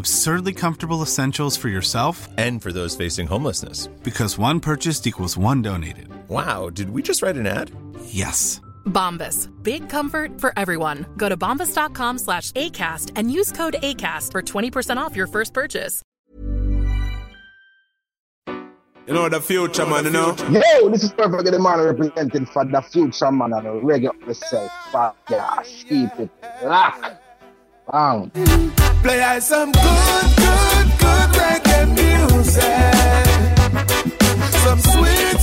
Absurdly comfortable essentials for yourself And for those facing homelessness. because one purchased equals one donated. Wow, did we just write an ad? Yes. Bombas. Big comfort for everyone. Go to bombas.com slash ACAST and use code ACAST for 20% off your first purchase. You know the future, man, you know? Yo, this is Perfect the Man representing for the future man and the reggae up yourself. Fuck yeah, keep it lock. Bound. Play some good, good, good reggae music. Some sweet,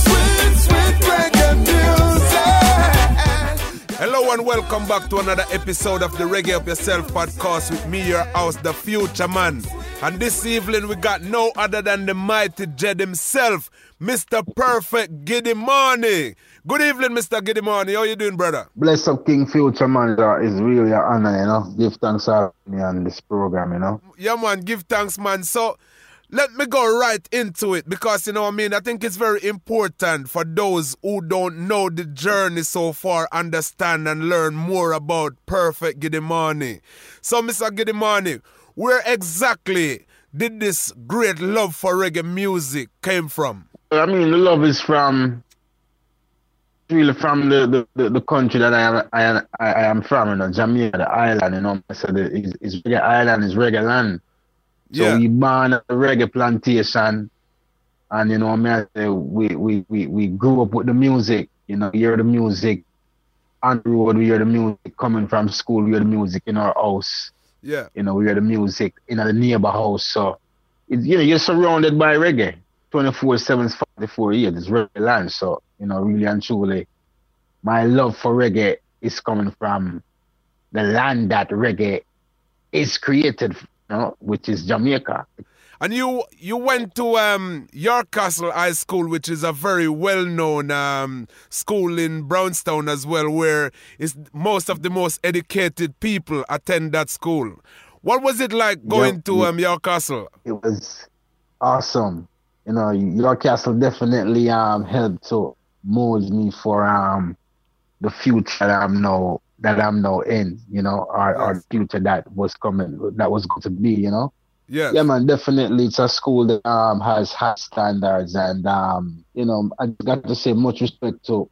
Hello and welcome back to another episode of the Reggae Up Yourself podcast with me, your house, the future man. And this evening we got no other than the mighty Jed himself, Mr. Perfect Giddimani. Good evening, Mr. Giddimani. How you doing, brother? Bless up King Future Man is really an honor, you know. Give thanks to me on this program, you know. Yeah, man, give thanks, man. So let me go right into it because you know I mean. I think it's very important for those who don't know the journey so far, understand and learn more about Perfect Giddimani. So, Mr. Giddimani, where exactly did this great love for reggae music came from? I mean, the love is from really from the, the, the, the country that I am I, I, am from, you know, Jamaica, the island, you know. So the, it's, it's reggae island, is reggae land. So Yeah. we born at the reggae plantation, and you know, me, I mean, we, we we we grew up with the music. You know, hear the music on the road. We hear the music coming from school. We hear the music in our house. Yeah. You know, we hear the music in the neighbor house. So, it, you know, you're surrounded by reggae, 24 7, 44 years. It's reggae land. So, you know, really and truly, my love for reggae is coming from the land that reggae is created, you know, which is Jamaica. And you you went to um, York Castle High School, which is a very well known um, school in Brown's Town as well, where is most of the most educated people attend that school. What was it like going Yep. to um, York Castle? It was awesome. You know, York castle definitely um helped to mold me for um the future that I'm now that I'm now in, you know, or, or future that was coming that was going to be, you know. Yes. Yeah, man, definitely. It's a school that um has high standards, and um, you know, I got to say much respect to,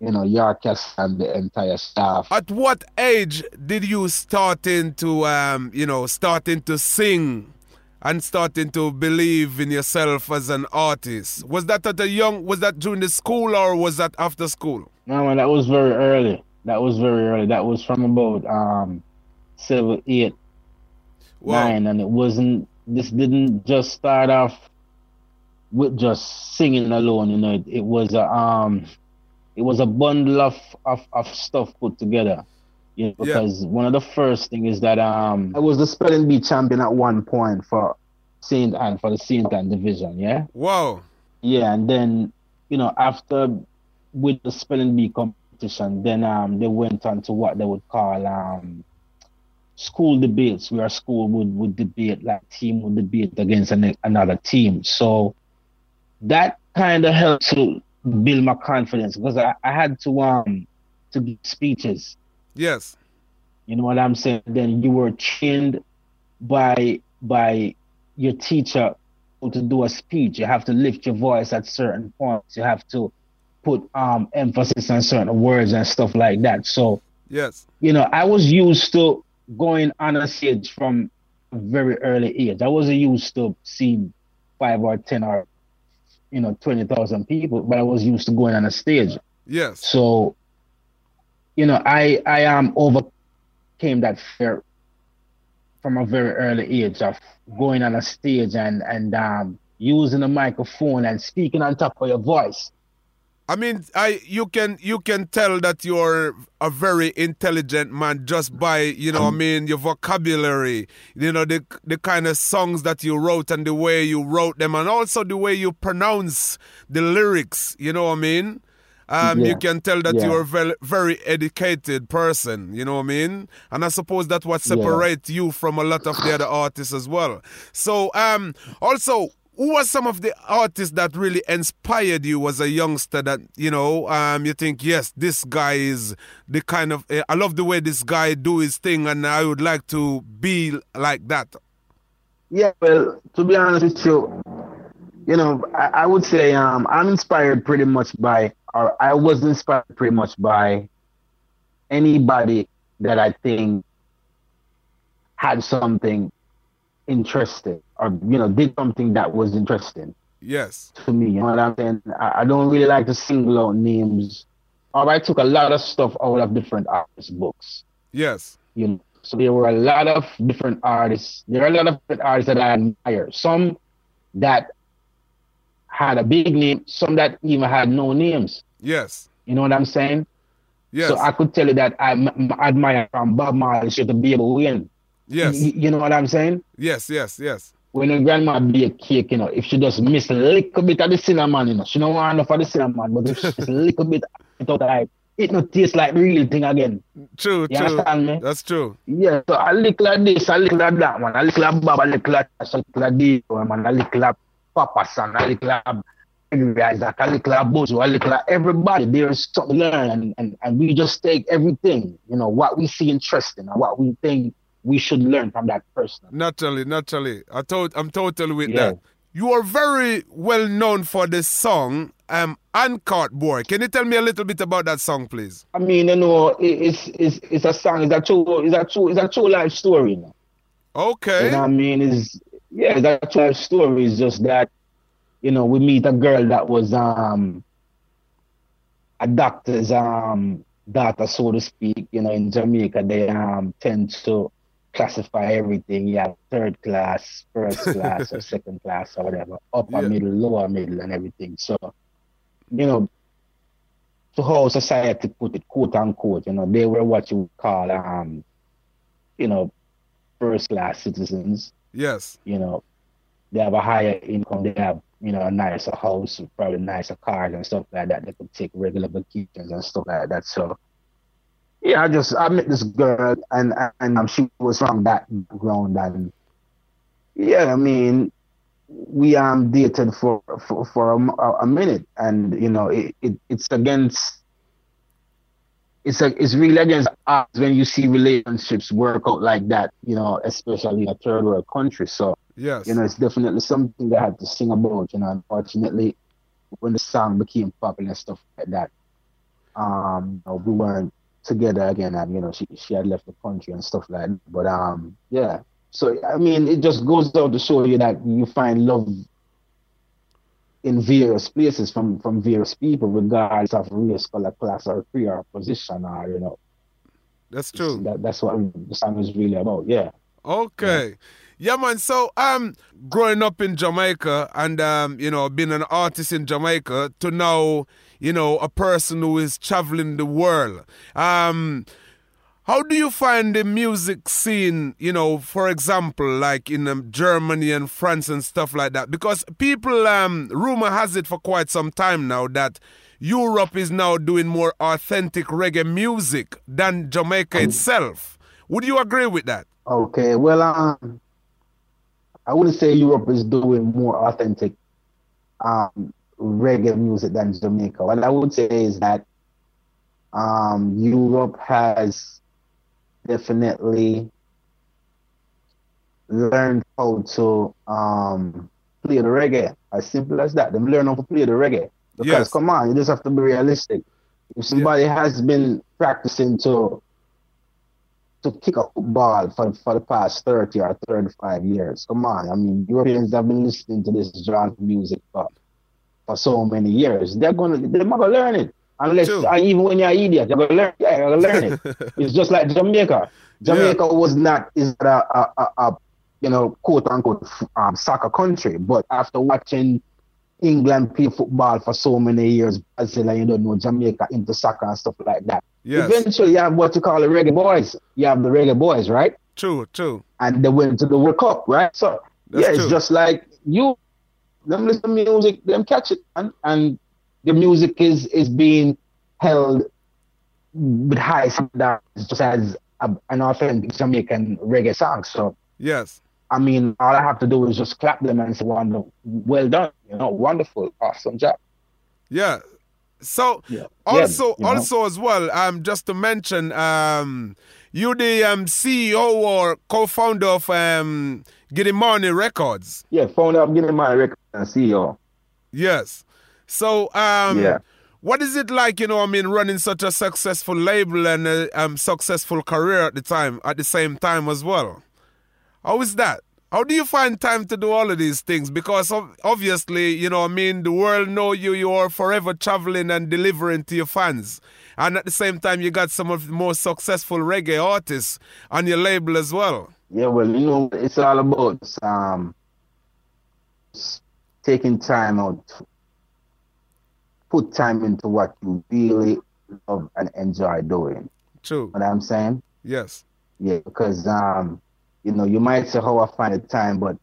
you know, Yarkas and the entire staff. At what age did you start into um, you know, starting to sing and starting to believe in yourself as an artist? Was that at a young was that during the school or was that after school? No, man, that was very early. That was very early. That was from about um seven, eight, Wow. nine, and it wasn't. This didn't just start off with just singing alone. You know, it, it was a um, it was a bundle of of, of stuff put together. You know, Yeah. because one of the first thing is that um, I was the spelling bee champion at one point for Saint Ann for the Saint Ann division. Yeah. Wow. Yeah, and then you know after with the spelling bee competition, then um they went on to what they would call um school debates, where a school would would debate like team would debate against an, another team. So that kind of helped to build my confidence because I, I had to um to give speeches. Yes. You know what I'm saying? Then you were trained by by your teacher to do a speech. You have to lift your voice at certain points. You have to put um emphasis on certain words and stuff like that. So Yes. you know, I was used to going on a stage from a very early age. I wasn't used to seeing five or ten or you know twenty thousand people, but I was used to going on a stage. Yes. So, you know, I I am um overcame that fear from a very early age of going on a stage and and um, using a microphone and speaking on top of your voice. I mean, I you can you can tell that you're a very intelligent man just by you know I mean your vocabulary, you know the the kind of songs that you wrote and the way you wrote them, and also the way you pronounce the lyrics. You know what I mean? Um, Yeah. You can tell that Yeah. you're a very very educated person. You know what I mean? And I suppose that's what Yeah. separates you from a lot of the other artists as well. So um, also who was some of the artists that really inspired you as a youngster that you know um, you think yes this guy is the kind of eh, i love the way this guy do his thing and i would like to be like that Yeah, well, to be honest with you, you know, I, I would say um, I'm inspired pretty much by, or I was inspired pretty much by anybody that I think had something interesting or, you know, did something that was interesting yes to me. You know what I'm saying? I, I don't really like to single out names. Or I took a lot of stuff out of different artists' books. yes You know, so there were a lot of different artists. There are a lot of different artists that I admire. Some that had a big name, some that even had no names. yes You know what I'm saying? yes So I could tell you that I m- m- admire from Bob Marley to be able to win. yes Y- You know what I'm saying? yes yes yes When your grandma bake a cake, you know, if she just miss a little bit of the cinnamon, you know, she don't want enough of the cinnamon, but if she just a little bit, it out like it not taste like real thing again. true You true understand me? that's true Yeah, so a little of this, a little of that, man. A little of Bob, a little of Tosh, a little of Dio, man. A little of Papa San, a little of Isaac, a little of Bozo, a little everybody. There's something to learn, and, and, and we just take everything, you know, what we see interesting and what we think we should learn from that person. naturally naturally i thought i'm totally with Yeah. that you are very well known for the song um Handcart Boy. Can you tell me a little bit about that song, please? I mean, you know, it's, it's, it's a song, it's a true, it's a true, it's a true life story, you know. Okay. You know what I mean? Is yeah, it's that life story is just that, you know, we meet a girl that was um a doctor's um daughter, so to speak. You know, in Jamaica they um tend to classify everything. Yeah, third class, first class, or second class, or whatever, upper Yeah. middle, lower middle, and everything. So, you know, to how society put it, quote unquote, you know, they were what you call um, you know, first class citizens Yes. you know, they have a higher income, they have, you know, a nicer house, probably nicer cars and stuff like that. They could take regular vacations and stuff like that. So yeah, I just I met this girl and and um, she was from that background and yeah, I mean we um dated for for, for a, a- a minute and you know it, it it's against it's a, it's really against odds when you see relationships work out like that, you know, especially in a third world country. So, Yes. you know, it's definitely something that I had to sing about, you know, unfortunately when the song became popular and stuff like that, um, you know, we weren't together again and you know, she she had left the country and stuff like that. But um yeah. So I mean it just goes out to show you that you find love in various places from from various people, regardless of race, color, class, or creed, or position, or you know. That's true. That, that's what the song is really about. Yeah. Okay. Yeah, man. So, um, growing up in Jamaica and um, you know, being an artist in Jamaica to now, you know, a person who is traveling the world. Um, how do you find the music scene, you know, for example, like in um, Germany and France and stuff like that? Because people, um, rumor has it for quite some time now that Europe is now doing more authentic reggae music than Jamaica itself. Would you agree with that? Okay. Well, um, I wouldn't say Europe is doing more authentic um, reggae music than Jamaica. What I would say is that um, Europe has definitely learned how to um, play the reggae. As simple as that. They learn how to play the reggae. Because Yes. come on, you just have to be realistic. If somebody has been practicing to to kick a football for, for the past 30 or 35 years. Come on. I mean, Europeans have been listening to this genre music for, for so many years. They're gonna they're not gonna learn it. Unless True. and even when you're an idiot, you're gonna learn. Yeah, you're gonna learn it. it's just like Jamaica. Jamaica was not is a, a, a, a you know quote unquote um, soccer country, but after watching England play football for so many years, Brazil and you don't know Jamaica into soccer and stuff like that. Yes. Eventually, you have what you call the reggae boys. You have the reggae boys, right? True, true. and they went to the World Cup, right? So That's yeah, it's just like you them listen to music, them catch it, and, and the music is is being held with high standards, just as a, an authentic Jamaican reggae song. So Yes. I mean, all I have to do is just clap them and say, "Wonder, well done, you know, wonderful, awesome job." Yeah. So Yeah. also Yeah, you know. also as well, um, just to mention, um, you the um CEO or co-founder of um Giddimani Records. Yeah, phone up, give me my record and CEO. Yes. So um Yeah. what is it like, you know, I mean, running such a successful label and a um, successful career at the time, at the same time as well? How is that? How do you find time to do all of these things? Because obviously, you know, I mean, the world know you. You are forever traveling and delivering to your fans, and at the same time, you got some of the most successful reggae artists on your label as well. Yeah, well, you know, it's all about um taking time out, put time into what you really love and enjoy doing. True. You know what I'm saying? Yes. Yeah, because um, you know, you might say how I find the time, but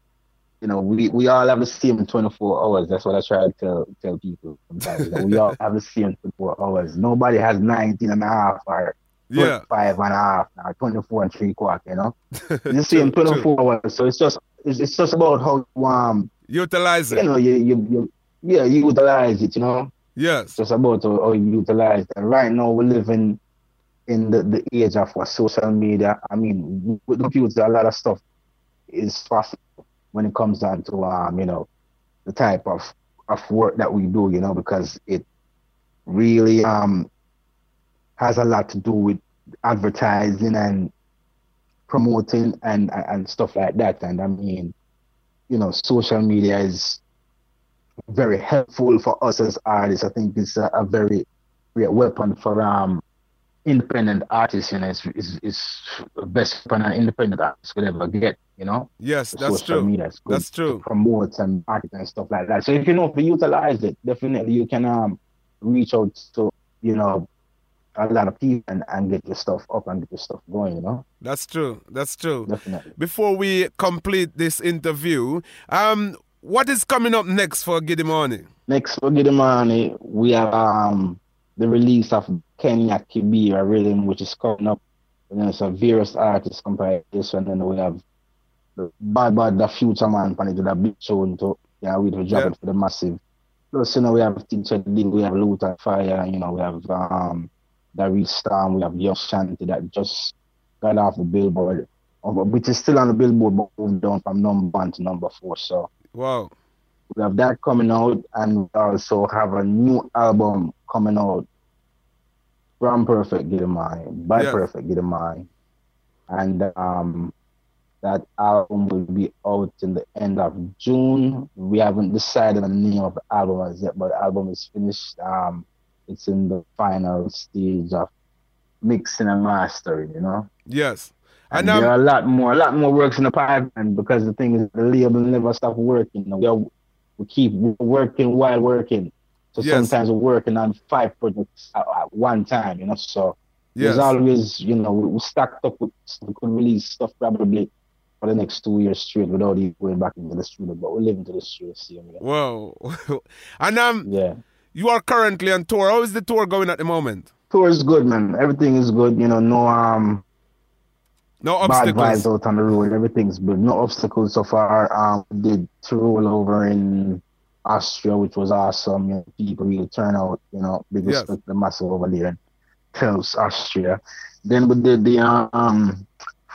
you know, we, we all have the same 24 hours. That's what I try to tell tell people sometimes. we all have the same 24 hours. Nobody has 19 and a half or Yeah. 25 and a half or 24 and three quarter, you know? It's the same True, 24 hours. So it's just it's, it's just about how you, um Utilize you it. know you, you, you yeah you utilize it, you know. Yes. It's just about how, how you utilize it. And right now we're living in the, the age of what social media. I mean, with computers, a lot of stuff is possible when it comes down to um, you know, the type of of work that we do, you know, because it really um has a lot to do with advertising and promoting and and stuff like that. And I mean, you know, social media is very helpful for us as artists. I think it's a, a very great weapon for um independent artists. You know, is it's the best an independent artist could ever get. You know, Yes, that's true. is good That's true. To promote and market and stuff like that. So if you know if you utilize it, definitely you can um reach out to you know a lot of people and, and get your stuff up and get your stuff going. You know, That's true. That's true. definitely. Before we complete this interview, um, what is coming up next for Giddimani? Next for Money, we have um the release of Kenya Kibira Rhythm, which is coming up. And then some various artists compare this one, and then we have the Bad Bad the Future Man it with a big tune to yeah, we drop Yeah. it for the massive. Plus, you know, we have Teacher Dig, we have Lutan Fyah, you know, we have um Daryl Storm, we have Young Shanti that just got off the billboard. Which is still on the billboard, but moved down from number one to number four. So Wow. we have that coming out, and we also have a new album coming out from Perfect Giddimani, by Yes. Perfect Giddimani. And um, that album will be out in the end of June. We haven't decided the name of the album as yet, but the album is finished. Um, it's in the final stage of mixing and mastering, you know. Yes. And, And there are um, a lot more, a lot more works in the pipeline because the thing is, the label never stop working. We, are, we keep working while working. So Yes. sometimes we're working on five projects at, at one time. You know, so yes. there's always, you know, we, we stacked up with we could release stuff probably for the next two years straight without even going back into the studio. But we're living to the studio, see me. Whoa. and um, Yeah, you are currently on tour. How is the tour going at the moment? tour is good, man. Everything is good. You know, no um. No obstacles. bad vibes out on the road. Everything's good. No obstacles so far. Um, we did two roll over in Austria, which was awesome. You know, people really turn out. You know, big Yes. respect the massive over there in Pels, Austria. Then we did the um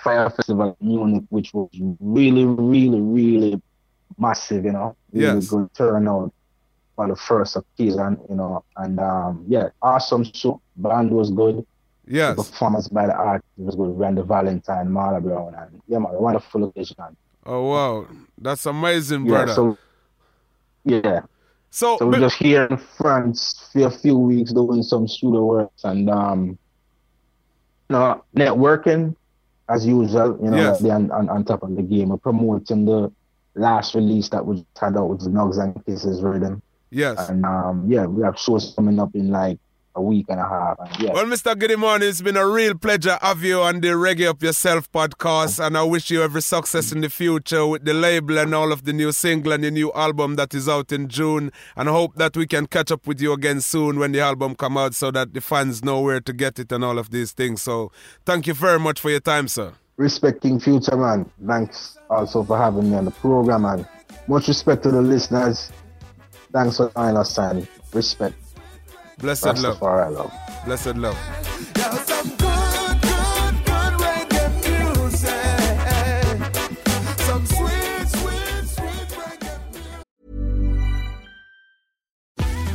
Fire Festival in Munich, which was really, really, really massive. You know, really Yes. good turnout for the first occasion. You know, and um, yeah, awesome show. Band was good Yes. performance by the artist was good. Randy Valentine, Marla Brown, and yeah, man, wonderful occasion. Oh wow. That's amazing, Yeah, brother. so yeah, So, So we're just here in France for a few weeks doing some studio work and um, you know, networking as usual. You know, Yes. on, on, on top of the game. We're promoting the last release that we just had out with the Nugs and Kisses rhythm. yes. And um, yeah, we have shows coming up in like a week and a half. And yeah, Well, Mr. Giddimani, it's been a real pleasure have you on the Reggae Up Yourself podcast, and I wish you every success in the future with the label and all of the new single and the new album that is out in June. And I hope that we can catch up with you again soon when the album come out, so that the fans know where to get it and all of these things. So, thank you very much for your time, sir. respecting future man. Thanks also for having me on the program and much respect to the listeners. Thanks for and respect. Blessed love. Rastafari love. Blessed love.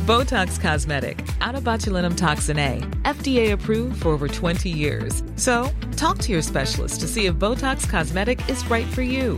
Botox Cosmetic, out of botulinum toxin A, FDA approved for over 20 years. So, talk to your specialist to see if Botox Cosmetic is right for you.